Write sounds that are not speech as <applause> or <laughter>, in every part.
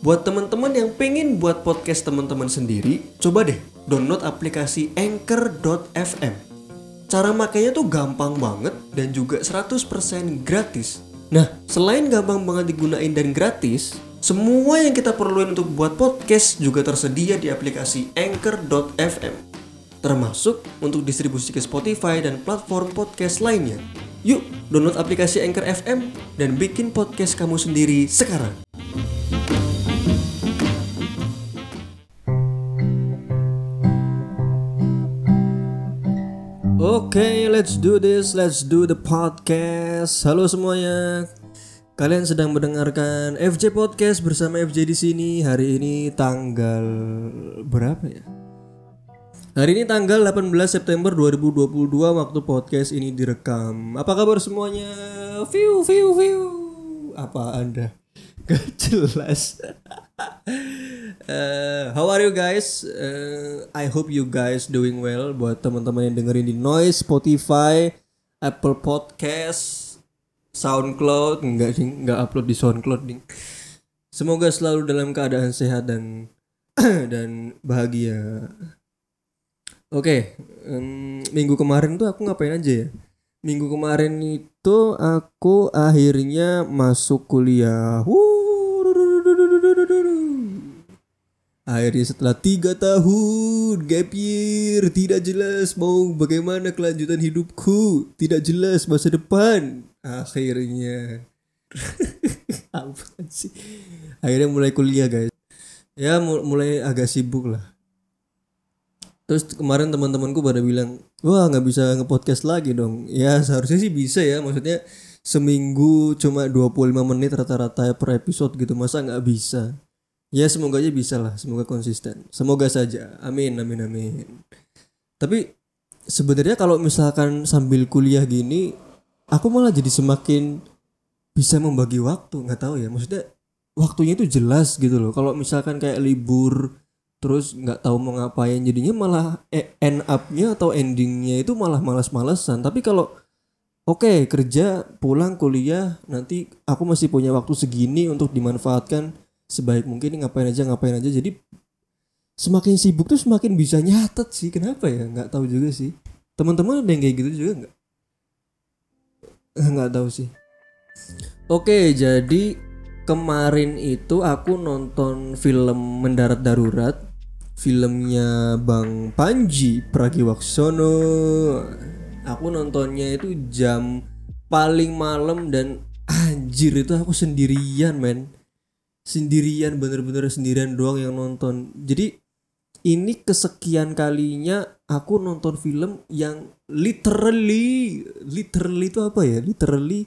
Buat teman-teman yang pengen buat podcast teman-teman sendiri, coba deh download aplikasi Anchor.fm. Cara makainya tuh gampang banget dan juga 100% gratis. Nah, selain gampang banget digunain dan gratis, semua yang kita perluin untuk buat podcast juga tersedia di aplikasi Anchor.fm. Termasuk untuk distribusi ke Spotify dan platform podcast lainnya. Yuk, download aplikasi Anchor FM dan bikin podcast kamu sendiri sekarang. Oke, okay, let's do this. Let's do the podcast. Halo semuanya. Kalian sedang mendengarkan FJ Podcast bersama FJ di sini. Hari ini tanggal berapa ya? Hari ini tanggal 18 September 2022 waktu podcast ini direkam. Apa kabar semuanya? View, view, view. Apa Anda? <laughs> Gak jelas. Uh, how are you guys? Uh, I hope you guys doing well. Buat teman-teman yang dengerin di Noise, Spotify, Apple Podcast, SoundCloud, enggak sih, enggak upload di SoundCloud nih. Semoga selalu dalam keadaan sehat dan <clears throat> dan bahagia. Oke, okay, um, minggu kemarin tuh aku ngapain aja ya? Minggu kemarin itu aku akhirnya masuk kuliah. Akhirnya setelah tiga tahun gap year tidak jelas mau bagaimana kelanjutan hidupku. Tidak jelas masa depan. Akhirnya. <laughs> Apa sih? Akhirnya mulai kuliah guys. Ya mulai agak sibuk lah. Terus kemarin teman-temanku pada bilang wah nggak bisa ngepodcast lagi dong. Ya seharusnya sih bisa ya. Maksudnya seminggu cuma 25 menit rata-rata per episode gitu. Masa nggak bisa ya semoga aja bisa lah semoga konsisten. Semoga saja. Amin amin amin. Tapi sebenarnya kalau misalkan sambil kuliah gini aku malah jadi semakin bisa membagi waktu. Nggak tahu ya maksudnya waktunya itu jelas gitu loh. Kalau misalkan kayak libur terus nggak tahu mau ngapain jadinya malah eh, end upnya atau endingnya itu malah malas-malesan. Tapi kalau oke okay, kerja pulang kuliah nanti aku masih punya waktu segini untuk dimanfaatkan sebaik mungkin ngapain aja ngapain aja. Jadi semakin sibuk tuh semakin bisa nyatet sih. Kenapa ya? Nggak tahu juga sih. Teman-teman ada yang kayak gitu juga nggak? Nggak tahu sih. Oke jadi kemarin itu aku nonton film mendarat darurat. Filmnya Bang Panji Pragiwaksono. Aku nontonnya itu jam paling malam dan anjir itu aku sendirian men sendirian bener-bener sendirian doang yang nonton. Jadi ini kesekian kalinya aku nonton film yang literally literally itu apa ya? Literally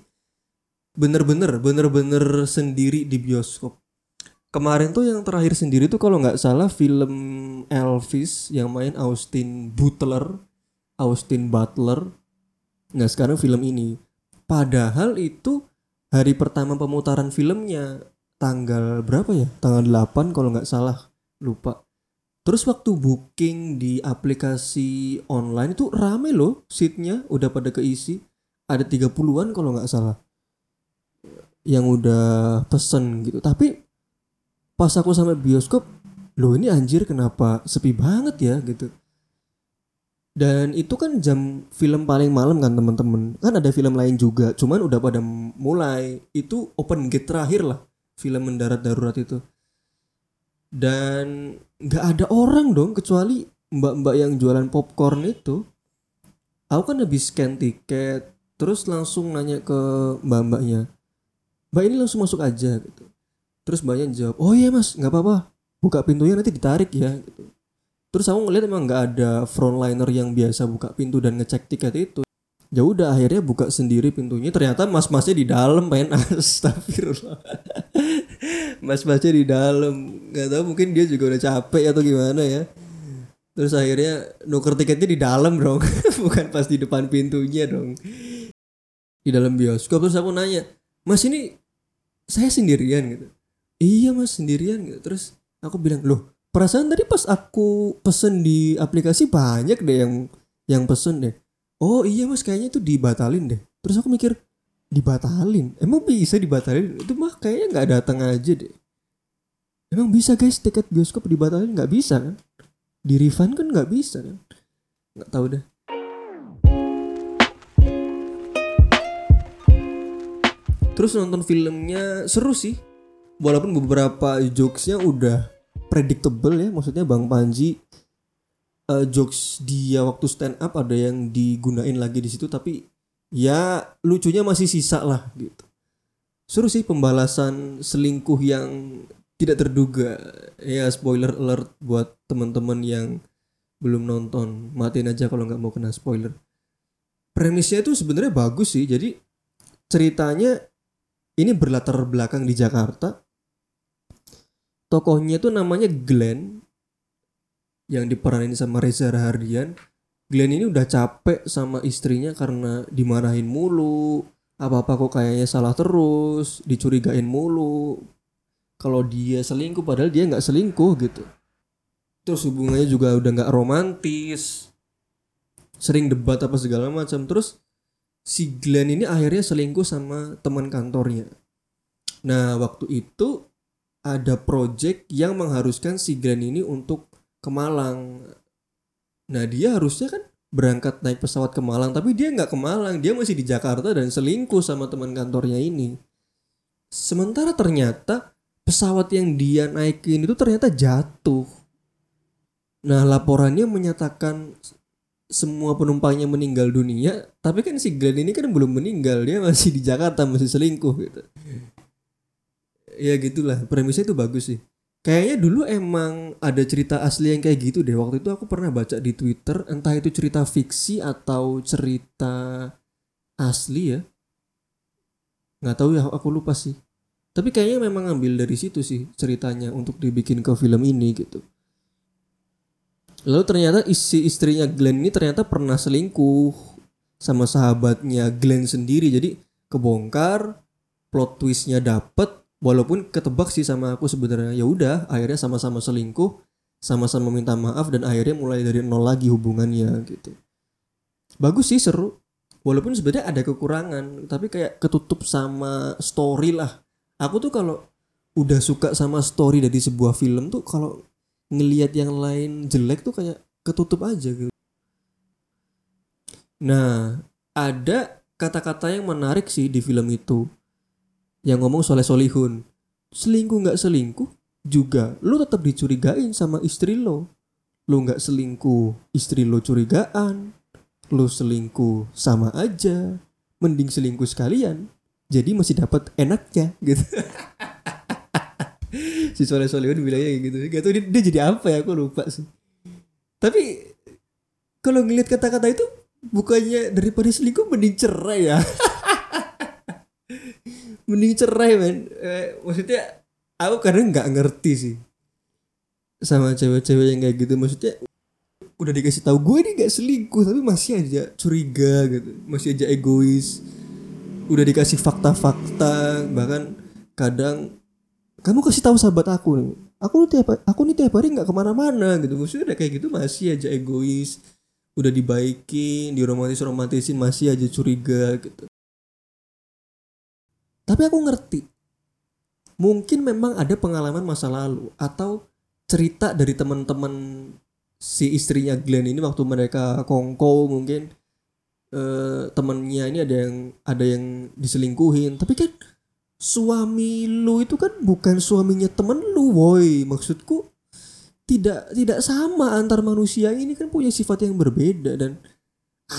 bener-bener bener-bener sendiri di bioskop. Kemarin tuh yang terakhir sendiri tuh kalau nggak salah film Elvis yang main Austin Butler Austin Butler. Nah sekarang film ini. Padahal itu hari pertama pemutaran filmnya tanggal berapa ya tanggal 8 kalau nggak salah lupa Terus waktu booking di aplikasi online itu rame loh seatnya udah pada keisi. Ada 30-an kalau nggak salah. Yang udah pesen gitu. Tapi pas aku sampai bioskop, loh ini anjir kenapa sepi banget ya gitu. Dan itu kan jam film paling malam kan teman-teman. Kan ada film lain juga, cuman udah pada mulai. Itu open gate terakhir lah film mendarat darurat itu. Dan nggak ada orang dong kecuali mbak-mbak yang jualan popcorn itu. Aku kan habis scan tiket terus langsung nanya ke mbak-mbaknya mbak ini langsung masuk aja gitu. Terus mbaknya jawab oh iya mas nggak apa-apa buka pintunya nanti ditarik ya gitu. Terus aku ngeliat emang nggak ada frontliner yang biasa buka pintu dan ngecek tiket itu ya udah akhirnya buka sendiri pintunya. Ternyata mas-masnya di dalam main <laughs> astagfirullah. Mas-masnya di dalam. Nggak tahu mungkin dia juga udah capek atau gimana ya. Terus akhirnya nuker tiketnya di dalam dong. <laughs> Bukan pas di depan pintunya dong. Di dalam bioskop. Terus aku nanya mas ini saya sendirian gitu. Iya mas sendirian gitu. Terus aku bilang loh perasaan tadi pas aku pesen di aplikasi banyak deh yang yang pesen deh oh iya mas kayaknya itu dibatalin deh. Terus aku mikir dibatalin? Emang bisa dibatalin? Itu mah kayaknya nggak datang aja deh. Emang bisa guys tiket bioskop dibatalin? Nggak bisa kan? Di refund kan nggak bisa kan? Nggak tahu deh. Terus nonton filmnya seru sih. Walaupun beberapa jokesnya udah predictable ya. Maksudnya bang Panji uh, jokes dia waktu stand up ada yang digunain lagi di situ tapi ya lucunya masih sisa lah gitu. Seru sih pembalasan selingkuh yang tidak terduga. Ya spoiler alert buat teman-teman yang belum nonton. Matiin aja kalau nggak mau kena spoiler. Premisnya itu sebenarnya bagus sih. Jadi ceritanya ini berlatar belakang di Jakarta. Tokohnya itu namanya Glenn yang diperanin sama Reza Rahardian Glenn ini udah capek sama istrinya karena dimarahin mulu apa-apa kok kayaknya salah terus dicurigain mulu. Kalau dia selingkuh padahal dia nggak selingkuh gitu. Terus hubungannya juga udah nggak romantis. Sering debat apa segala macam. Terus si Glenn ini akhirnya selingkuh sama teman kantornya. Nah, waktu itu ada project yang mengharuskan si Glenn ini untuk ke Malang. Nah, dia harusnya kan berangkat naik pesawat ke Malang, tapi dia nggak ke Malang, dia masih di Jakarta dan selingkuh sama teman kantornya ini. Sementara ternyata pesawat yang dia naikin itu ternyata jatuh. Nah, laporannya menyatakan semua penumpangnya meninggal dunia tapi kan si Glenn ini kan belum meninggal dia masih di Jakarta masih selingkuh gitu ya gitulah premisnya itu bagus sih kayaknya dulu emang ada cerita asli yang kayak gitu deh. Waktu itu aku pernah baca di Twitter entah itu cerita fiksi atau cerita asli ya. Nggak tahu ya aku lupa sih. Tapi kayaknya memang ngambil dari situ sih ceritanya untuk dibikin ke film ini gitu. Lalu ternyata isi istrinya Glenn ini ternyata pernah selingkuh sama sahabatnya Glenn sendiri. Jadi kebongkar, plot twistnya dapet, walaupun ketebak sih sama aku sebenarnya. Ya udah, akhirnya sama-sama selingkuh, sama-sama minta maaf dan akhirnya mulai dari nol lagi hubungannya gitu. Bagus sih seru. Walaupun sebenarnya ada kekurangan, tapi kayak ketutup sama story lah. Aku tuh kalau udah suka sama story dari sebuah film tuh kalau ngelihat yang lain jelek tuh kayak ketutup aja gitu. Nah, ada kata-kata yang menarik sih di film itu. Yang ngomong soleh solihun. Selingkuh nggak selingkuh juga lu tetap dicurigain sama istri lo. Lu nggak selingkuh, istri lo curigaan. Lu selingkuh sama aja. Mending selingkuh sekalian. Jadi masih dapat enaknya gitu. <laughs> si Soleh Solehun bilangnya gitu gak tau dia, dia jadi apa ya aku lupa sih tapi kalau ngelihat kata-kata itu bukannya daripada selingkuh mending cerai ya <laughs> mending cerai men. Eh, maksudnya aku kadang nggak ngerti sih sama cewek-cewek yang kayak gitu. Maksudnya udah dikasih tahu gue ini gak selingkuh tapi masih aja curiga gitu. Masih aja egois. Udah dikasih fakta-fakta bahkan kadang kamu kasih tahu sahabat aku nih. Aku nih tiap aku nih tiap hari nggak ke mana-mana gitu. Maksudnya udah kayak gitu masih aja egois. Udah dibaikin diromantis romantisin masih aja curiga gitu tapi aku ngerti. Mungkin memang ada pengalaman masa lalu atau cerita dari teman-teman si istrinya Glenn ini waktu mereka kongko mungkin eh, temennya ini ada yang ada yang diselingkuhin. Tapi kan suami lu itu kan bukan suaminya temen lu woi. Maksudku tidak tidak sama antar manusia ini kan punya sifat yang berbeda dan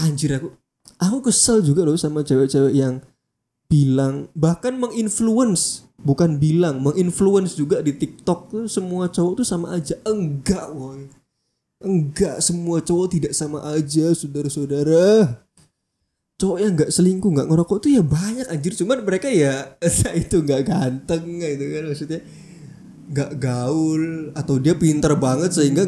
anjir aku aku kesel juga loh sama cewek-cewek yang bilang bahkan menginfluence bukan bilang menginfluence juga di TikTok tuh semua cowok tuh sama aja. Enggak woi enggak semua cowok tidak sama aja saudara-saudara. Cowok yang nggak selingkuh nggak ngerokok tuh ya banyak anjir. Cuman mereka ya <laughs> itu nggak ganteng gitu kan maksudnya. Nggak gaul atau dia pinter banget sehingga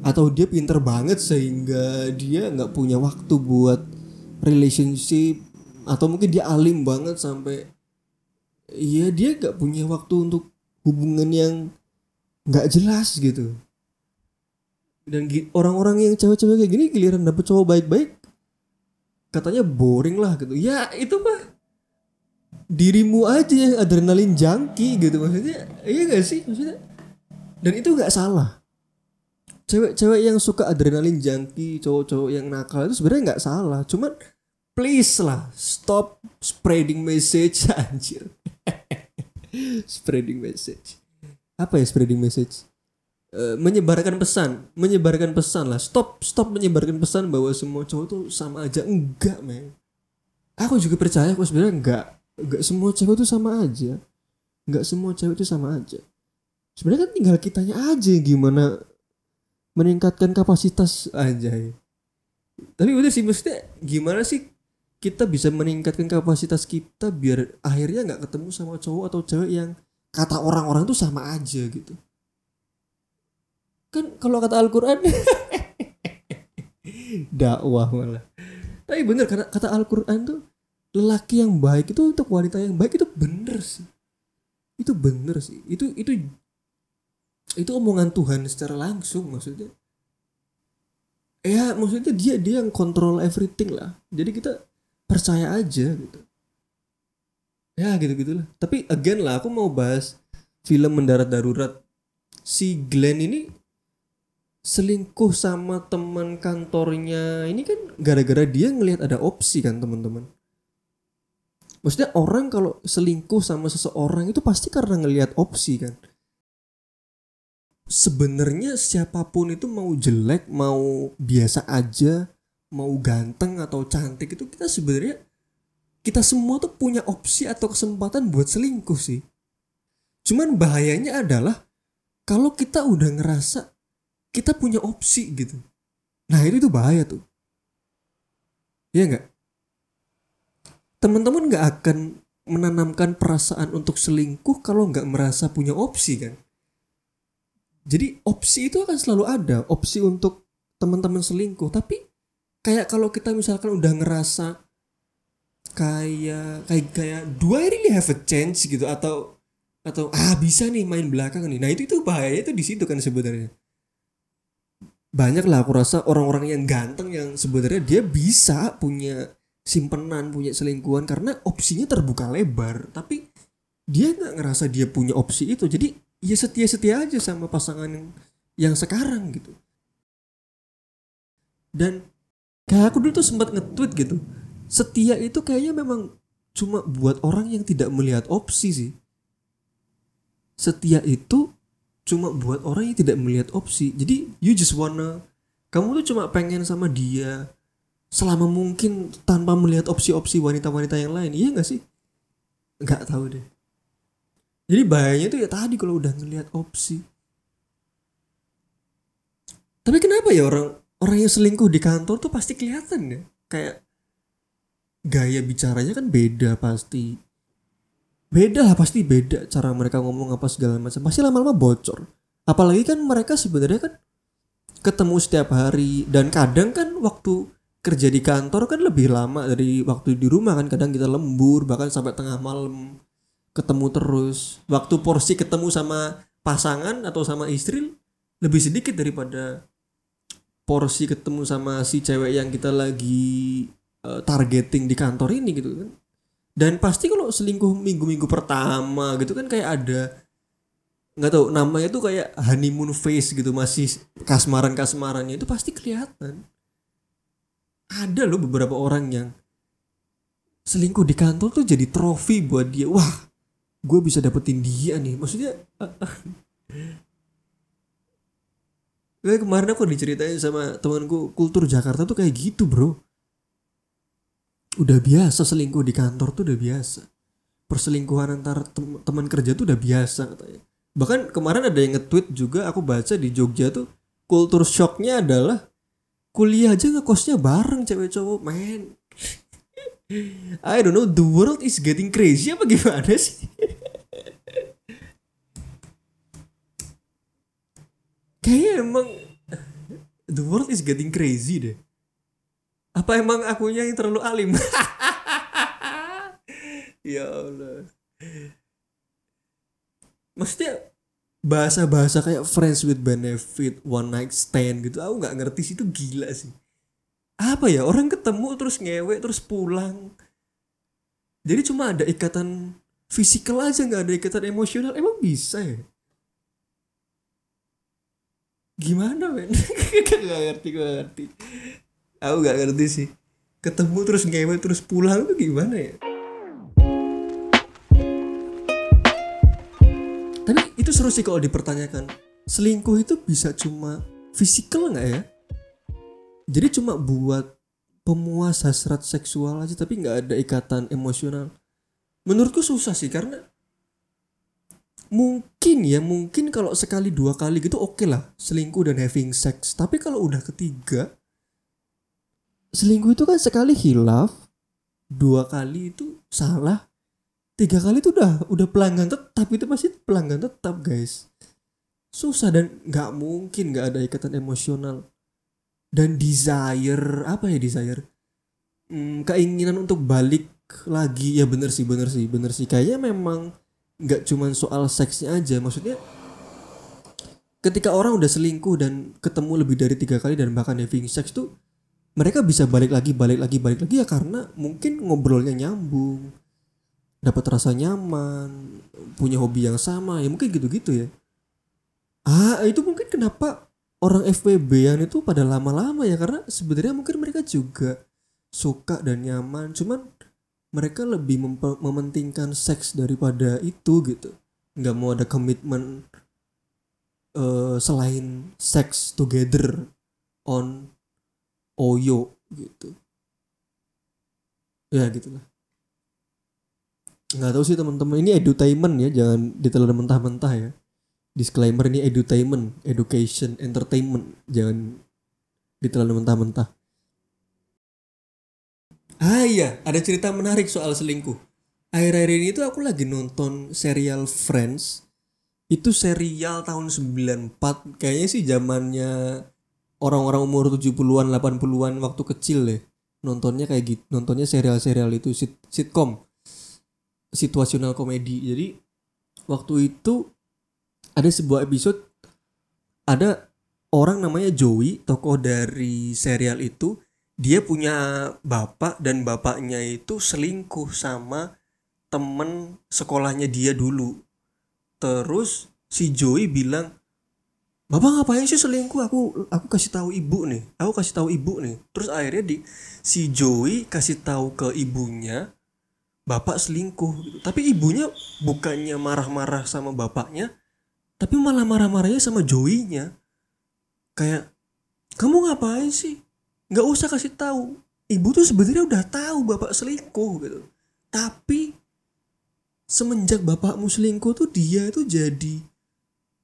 atau dia pinter banget sehingga dia nggak punya waktu buat relationship atau mungkin dia alim banget sampai iya dia nggak punya waktu untuk hubungan yang nggak jelas gitu. Dan orang-orang yang cewek-cewek kayak gini giliran dapet cowok baik-baik katanya boring lah gitu. Ya itu mah dirimu aja yang adrenalin junkie gitu maksudnya. Iya gak sih maksudnya? Dan itu nggak salah cewek-cewek yang suka adrenalin junkie cowok-cowok yang nakal itu sebenarnya nggak salah. Cuman please lah stop spreading message <laughs> anjir. Spreading message. Apa ya spreading message? Eh, menyebarkan pesan menyebarkan pesan lah. Stop stop menyebarkan pesan bahwa semua cowok tuh sama aja. Enggak men. Aku juga percaya kok sebenarnya enggak. Enggak semua cewek tuh sama aja. Enggak semua cewek tuh sama aja. Sebenarnya kan tinggal kitanya aja gimana meningkatkan kapasitas. Aja tapi udah sih maksudnya gimana sih kita bisa meningkatkan kapasitas kita biar akhirnya nggak ketemu sama cowok atau cewek yang kata orang-orang tuh sama aja gitu? Kan kalau kata Al-Quran <laughs> dakwah malah. Tapi bener kata, kata Al-Quran tuh lelaki yang baik itu untuk wanita yang baik itu bener sih. Itu bener sih. Itu itu itu omongan Tuhan secara langsung maksudnya. Ya maksudnya dia dia yang kontrol everything lah. Jadi kita percaya aja gitu. Ya gitu gitulah tapi again lah aku mau bahas film mendarat darurat. Si Glenn ini selingkuh sama teman kantornya ini kan gara-gara dia ngelihat ada opsi kan teman-teman. Maksudnya orang kalau selingkuh sama seseorang itu pasti karena ngelihat opsi kan sebenarnya siapa pun itu mau jelek mau biasa aja mau ganteng atau cantik itu kita sebenarnya kita semua tuh punya opsi atau kesempatan buat selingkuh sih. Cuman bahayanya adalah kalau kita udah ngerasa kita punya opsi gitu. Nah itu tuh bahaya tuh. Iya nggak? Teman-teman nggak akan menanamkan perasaan untuk selingkuh kalau nggak merasa punya opsi kan jadi opsi itu akan selalu ada opsi untuk teman-teman selingkuh. Tapi kayak kalau kita misalkan udah ngerasa kayak kayak kayak do I really have a chance? gitu atau atau ah bisa nih main belakang nih. Nah itu itu bahaya itu di situ kan sebenarnya. Banyak lah aku rasa orang-orang yang ganteng yang sebenarnya dia bisa punya simpenan punya selingkuhan karena opsinya terbuka lebar. Tapi dia nggak ngerasa dia punya opsi itu. Jadi ya setia-setia aja sama pasangan yang, yang sekarang gitu. Dan kayak aku dulu tuh sempat nge-tweet gitu setia itu kayaknya memang cuma buat orang yang tidak melihat opsi sih. Setia itu cuma buat orang yang tidak melihat opsi. Jadi you just wanna kamu tuh cuma pengen sama dia selama mungkin tanpa melihat opsi-opsi wanita-wanita yang lain. Iya gak sih? Nggak tahu deh jadi bahayanya tuh ya tadi kalau udah ngelihat opsi. Tapi kenapa ya orang orang yang selingkuh di kantor tuh pasti kelihatan ya? Kayak gaya bicaranya kan beda pasti. Beda lah pasti beda cara mereka ngomong apa segala macam. Pasti lama-lama bocor. Apalagi kan mereka sebenarnya kan ketemu setiap hari. Dan kadang kan waktu kerja di kantor kan lebih lama dari waktu di rumah kan. Kadang kita lembur bahkan sampai tengah malam ketemu terus. Waktu porsi ketemu sama pasangan atau sama istri lebih sedikit daripada porsi ketemu sama si cewek yang kita lagi uh, targeting di kantor ini gitu kan. Dan pasti kalau selingkuh minggu-minggu pertama gitu kan kayak ada nggak tahu namanya tuh kayak honeymoon face gitu masih kasmaran kasmarannya itu pasti kelihatan. Ada loh beberapa orang yang selingkuh di kantor tuh jadi trofi buat dia. Wah gue bisa dapetin dia nih. Maksudnya Kayak kemarin aku diceritain sama temanku kultur Jakarta tuh kayak gitu bro. Udah biasa selingkuh di kantor tuh udah biasa. Perselingkuhan antar tem teman kerja tuh udah biasa katanya. Bahkan kemarin ada yang nge-tweet juga aku baca di Jogja tuh kultur shocknya adalah kuliah aja ngekosnya bareng cewek cowok men. I don't know the world is getting crazy apa gimana sih kayaknya emang the world is getting crazy deh. Apa emang akunya yang terlalu alim? <laughs> Ya Allah. Maksudnya bahasa-bahasa kayak friends with benefit one night stand gitu aku nggak ngerti sih itu gila sih. Apa ya orang ketemu terus ngewe terus pulang. Jadi cuma ada ikatan fisikal aja nggak ada ikatan emosional. Emang bisa ya gimana men? <laughs> Gak ngerti gue gak ngerti. Aku gak ngerti sih. Ketemu terus ngewe terus pulang tuh gimana ya? Tapi itu seru sih kalau dipertanyakan. Selingkuh itu bisa cuma fisikal nggak ya? Jadi cuma buat pemuas hasrat seksual aja tapi nggak ada ikatan emosional. Menurutku susah sih karena mungkin ya mungkin kalau sekali dua kali gitu oke lah selingkuh dan having sex. Tapi kalau udah ketiga selingkuh itu kan sekali hilaf dua kali itu salah tiga kali itu udah udah pelanggan tetap itu pasti pelanggan tetap guys. Susah dan nggak mungkin nggak ada ikatan emosional dan desire apa ya desire? Hmm, keinginan untuk balik lagi ya bener sih bener sih bener sih. Kayaknya memang nggak cuman soal seksnya aja maksudnya ketika orang udah selingkuh dan ketemu lebih dari tiga kali dan bahkan having sex tuh mereka bisa balik lagi balik lagi balik lagi ya karena mungkin ngobrolnya nyambung dapat rasa nyaman punya hobi yang sama ya mungkin gitu-gitu ya. Ah itu mungkin kenapa orang FWB yang itu pada lama-lama ya karena sebenarnya mungkin mereka juga suka dan nyaman cuman mereka lebih mementingkan seks daripada itu gitu. Nggak mau ada komitmen uh, selain seks together on oyo gitu. Ya gitulah. Nggak tahu sih teman-teman. Ini edutainment ya jangan ditelan mentah-mentah ya. Disclaimer ini edutainment education entertainment. Jangan ditelan mentah-mentah Ah iya, ada cerita menarik soal selingkuh. Akhir-akhir ini tuh aku lagi nonton serial Friends. Itu serial tahun 94. Kayaknya sih zamannya orang-orang umur 70-an, 80-an waktu kecil deh. Nontonnya kayak gitu. Nontonnya serial-serial itu sit sitcom. Situasional komedi. Jadi waktu itu ada sebuah episode ada orang namanya Joey, tokoh dari serial itu dia punya bapak dan bapaknya itu selingkuh sama temen sekolahnya dia dulu terus si Joey bilang Bapak ngapain sih selingkuh? Aku aku kasih tahu ibu nih. Aku kasih tahu ibu nih. Terus akhirnya di si Joey kasih tahu ke ibunya bapak selingkuh. Tapi ibunya bukannya marah-marah sama bapaknya, tapi malah marah-marahnya sama Joey-nya. Kayak kamu ngapain sih? Nggak usah kasih tahu. Ibu tuh sebenarnya udah tahu bapak selingkuh gitu. Tapi semenjak bapakmu selingkuh tuh dia itu jadi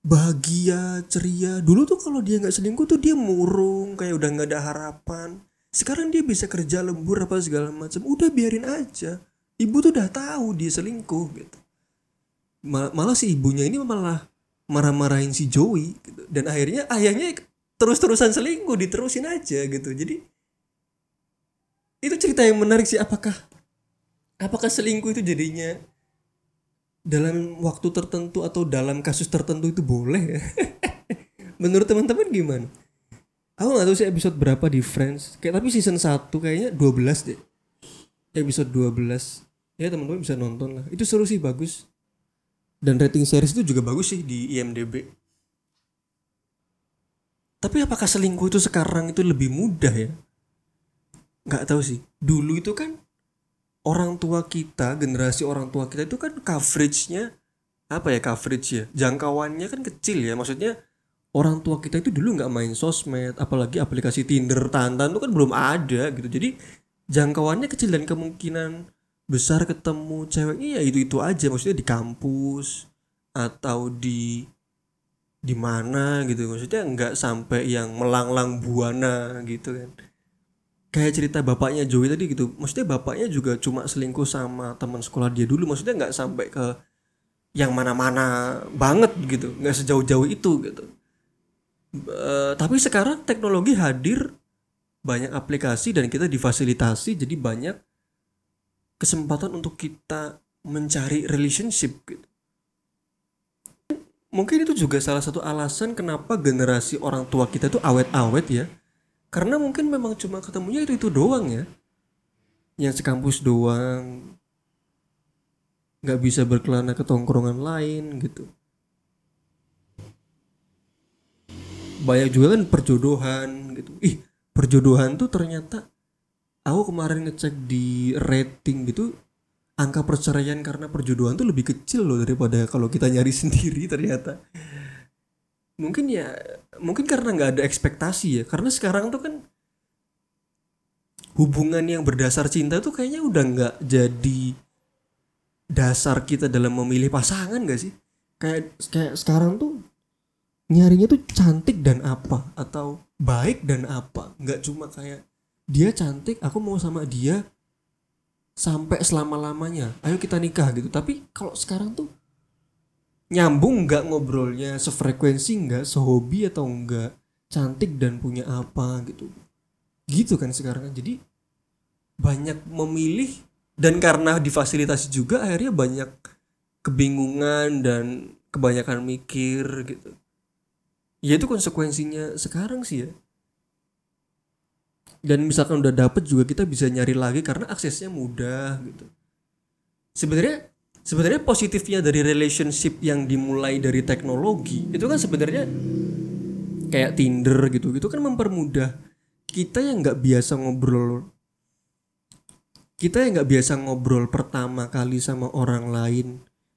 bahagia ceria. Dulu tuh kalau dia nggak selingkuh tuh dia murung kayak udah nggak ada harapan. Sekarang dia bisa kerja lembur apa segala macam. Udah biarin aja. Ibu tuh udah tahu dia selingkuh gitu. Malah si ibunya ini malah marah-marahin si Joey gitu. dan akhirnya ayahnya terus-terusan selingkuh diterusin aja gitu. Jadi itu cerita yang menarik sih. Apakah apakah selingkuh itu jadinya dalam waktu tertentu atau dalam kasus tertentu itu boleh ya? <laughs> Menurut teman-teman gimana? Aku nggak tahu sih episode berapa di Friends. Kayak tapi season 1 kayaknya 12 deh. Episode 12 ya teman-teman bisa nonton lah. Itu seru sih bagus. Dan rating series itu juga bagus sih di IMDb tapi apakah selingkuh itu sekarang itu lebih mudah ya? Nggak tahu sih. Dulu itu kan orang tua kita, generasi orang tua kita itu kan coveragenya apa ya coverage ya? Jangkauannya kan kecil ya. Maksudnya orang tua kita itu dulu nggak main sosmed, apalagi aplikasi Tinder, Tantan itu kan belum ada gitu. Jadi jangkauannya kecil dan kemungkinan besar ketemu ceweknya ya itu itu aja. Maksudnya di kampus atau di di mana gitu. Maksudnya nggak sampai yang melanglang buana gitu kan. Kayak cerita bapaknya Joey tadi gitu. Maksudnya bapaknya juga cuma selingkuh sama teman sekolah dia dulu. Maksudnya nggak sampai ke yang mana-mana banget gitu. Nggak sejauh-jauh itu gitu. E, tapi sekarang teknologi hadir banyak aplikasi dan kita difasilitasi jadi banyak kesempatan untuk kita mencari relationship gitu mungkin itu juga salah satu alasan kenapa generasi orang tua kita tuh awet-awet ya. Karena mungkin memang cuma ketemunya itu itu doang ya. Yang sekampus doang. Nggak bisa berkelana ke tongkrongan lain gitu. Banyak juga kan perjodohan gitu. Ih perjodohan tuh ternyata aku kemarin ngecek di rating gitu angka perceraian karena perjodohan tuh lebih kecil loh daripada kalau kita nyari <laughs> sendiri ternyata. Mungkin ya mungkin karena nggak ada ekspektasi ya. Karena sekarang tuh kan hubungan yang berdasar cinta tuh kayaknya udah nggak jadi dasar kita dalam memilih pasangan gak sih? Kayak kayak sekarang tuh nyarinya tuh cantik dan apa? Atau baik dan apa? Nggak cuma kayak dia cantik aku mau sama dia sampai selama lamanya ayo kita nikah gitu. Tapi kalau sekarang tuh nyambung nggak ngobrolnya? Sefrekuensi nggak? Sehobi atau enggak cantik dan punya apa gitu. Gitu kan sekarang kan. Jadi banyak memilih dan karena difasilitasi juga akhirnya banyak kebingungan dan kebanyakan mikir gitu. Ya itu konsekuensinya sekarang sih ya dan misalkan udah dapet juga kita bisa nyari lagi karena aksesnya mudah gitu. Sebenarnya sebenarnya positifnya dari relationship yang dimulai dari teknologi itu kan sebenarnya kayak Tinder gitu gitu kan mempermudah kita yang nggak biasa ngobrol. Kita yang nggak biasa ngobrol pertama kali sama orang lain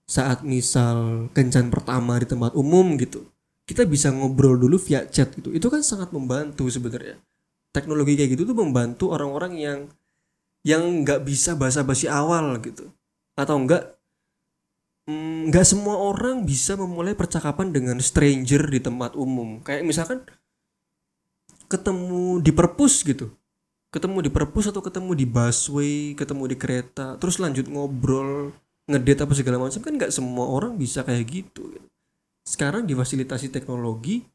saat misal kencan pertama di tempat umum gitu. Kita bisa ngobrol dulu via chat gitu itu kan sangat membantu sebenarnya teknologi kayak gitu tuh membantu orang-orang yang yang nggak bisa bahasa basi awal gitu. Atau enggak nggak mm, semua orang bisa memulai percakapan dengan stranger di tempat umum. Kayak misalkan ketemu di perpus gitu. Ketemu di perpus atau ketemu di busway ketemu di kereta terus lanjut ngobrol ngedate apa segala macam kan nggak semua orang bisa kayak gitu. Sekarang difasilitasi teknologi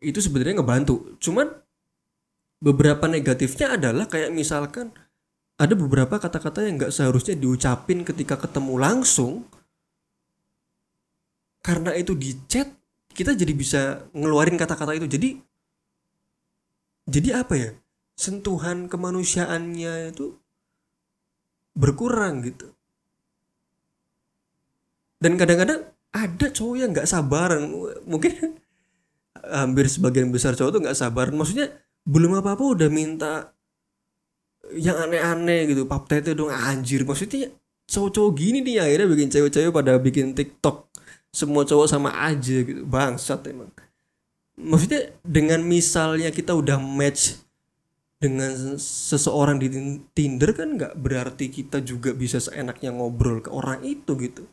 itu sebenarnya ngebantu. Cuman beberapa negatifnya adalah kayak misalkan ada beberapa kata-kata yang nggak seharusnya diucapin ketika ketemu langsung. Karena itu di chat kita jadi bisa ngeluarin kata-kata itu. Jadi jadi apa ya? Sentuhan kemanusiaannya itu berkurang gitu. Dan kadang-kadang ada cowok yang nggak sabaran. Mungkin <laughs> hampir sebagian besar cowok tuh nggak sabaran. Maksudnya belum apa apa udah minta yang aneh-aneh gitu pap tete dong. Anjir maksudnya cowok-cowok gini nih akhirnya bikin cewek-cewek pada bikin tiktok. Semua cowok sama aja gitu bangsat emang. Maksudnya dengan misalnya kita udah match dengan seseorang di Tinder kan nggak berarti kita juga bisa seenaknya ngobrol ke orang itu gitu.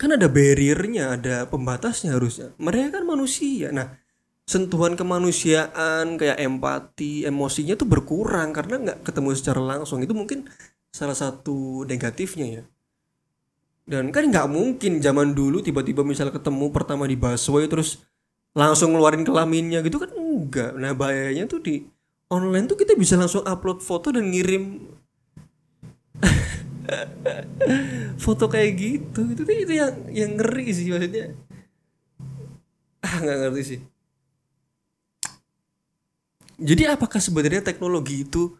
Kan ada barriernya ada pembatasnya harusnya. Mereka kan manusia. Nah sentuhan kemanusiaan kayak empati emosinya tuh berkurang karena nggak ketemu secara langsung. Itu mungkin salah satu negatifnya ya. Dan kan nggak mungkin zaman dulu tiba-tiba misal ketemu pertama di busway terus langsung ngeluarin kelaminnya gitu kan enggak nah bahayanya tuh di online tuh kita bisa langsung upload foto dan ngirim <laughs> foto kayak gitu. Itu itu yang yang ngeri sih maksudnya. Ah nggak ngerti sih jadi apakah sebenarnya teknologi itu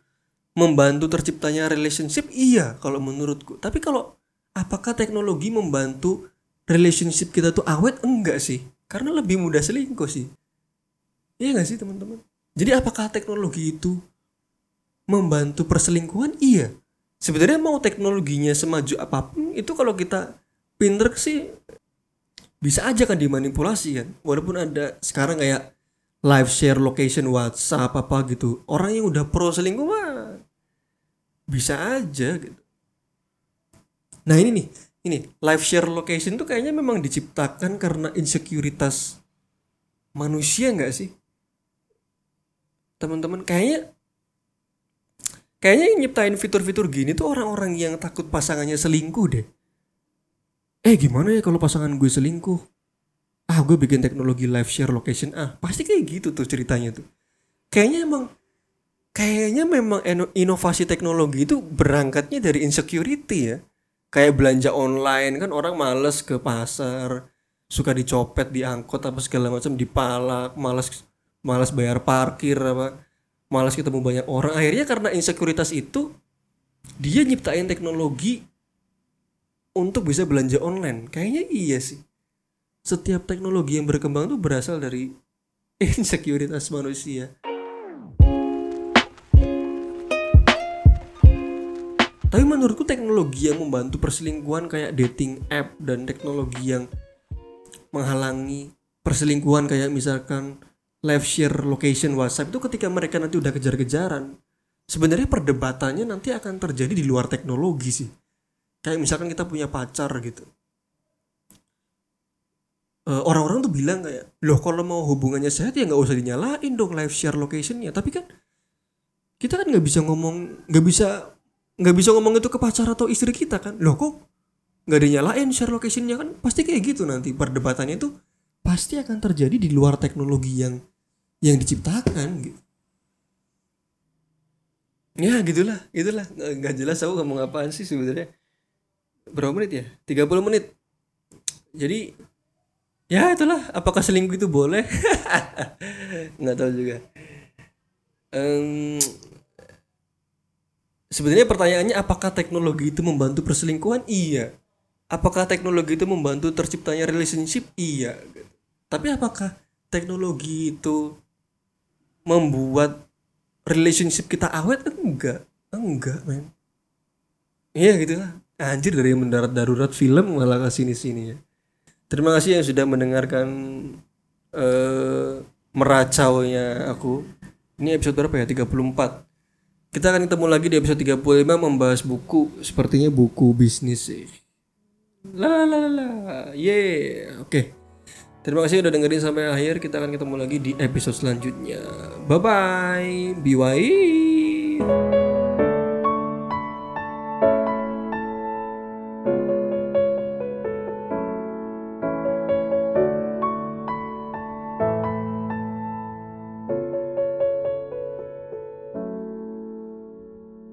membantu terciptanya relationship? Iya kalau menurutku. Tapi kalau apakah teknologi membantu relationship kita tuh awet? Enggak sih. Karena lebih mudah selingkuh sih. Iya nggak sih teman-teman? Jadi apakah teknologi itu membantu perselingkuhan? Iya. Sebenarnya mau teknologinya semaju apa pun itu kalau kita pinter sih bisa aja kan dimanipulasi kan. Walaupun ada sekarang kayak live share location WhatsApp apa gitu. Orang yang udah pro selingkuh mah bisa aja gitu. Nah ini nih ini live share location tuh kayaknya memang diciptakan karena insekuritas manusia nggak sih? Teman-teman kayaknya kayaknya yang nyiptain fitur-fitur gini tuh orang-orang yang takut pasangannya selingkuh deh. Eh gimana ya kalau pasangan gue selingkuh ah gue bikin teknologi live share location. Ah pasti kayak gitu tuh ceritanya tuh. Kayaknya emang kayaknya memang inovasi teknologi itu berangkatnya dari insecurity ya. Kayak belanja online kan orang males ke pasar suka dicopet diangkut apa segala macam dipalak males males bayar parkir apa malas ketemu banyak orang. Akhirnya karena insekuritas itu dia nyiptain teknologi untuk bisa belanja online. Kayaknya iya sih setiap teknologi yang berkembang tuh berasal dari <laughs> insekuritas manusia. Tapi menurutku teknologi yang membantu perselingkuhan kayak dating app dan teknologi yang menghalangi perselingkuhan kayak misalkan live share location WhatsApp itu ketika mereka nanti udah kejar-kejaran sebenarnya perdebatannya nanti akan terjadi di luar teknologi sih. Kayak misalkan kita punya pacar gitu orang-orang tuh bilang kayak loh kalau mau hubungannya sehat ya nggak usah dinyalain dong live share locationnya. Tapi kan kita kan nggak bisa ngomong nggak bisa nggak bisa ngomong itu ke pacar atau istri kita kan. Loh kok nggak dinyalain share locationnya kan? Pasti kayak gitu nanti perdebatannya itu pasti akan terjadi di luar teknologi yang yang diciptakan gitu. Ya gitulah itulah nggak nggak jelas aku ngomong apaan sih sebenarnya. Berapa menit ya? 30 menit. Jadi ya itulah. Apakah selingkuh itu boleh? <laughs> Nggak tahu juga. Em, sebenarnya pertanyaannya apakah teknologi itu membantu perselingkuhan? Iya. Apakah teknologi itu membantu terciptanya relationship? Iya. Tapi apakah teknologi itu membuat relationship kita awet? Enggak. Enggak men. Iya gitu lah anjir dari mendarat darurat film malah ke sini sini ya terima kasih yang sudah mendengarkan eh meracaunya aku. Ini episode berapa ya? 34 kita akan ketemu lagi di episode 35 membahas buku. Sepertinya buku bisnis sih. La la la la. Yeah. Oke. Terima kasih udah dengerin sampai akhir. Kita akan ketemu lagi di episode selanjutnya. Bye bye bye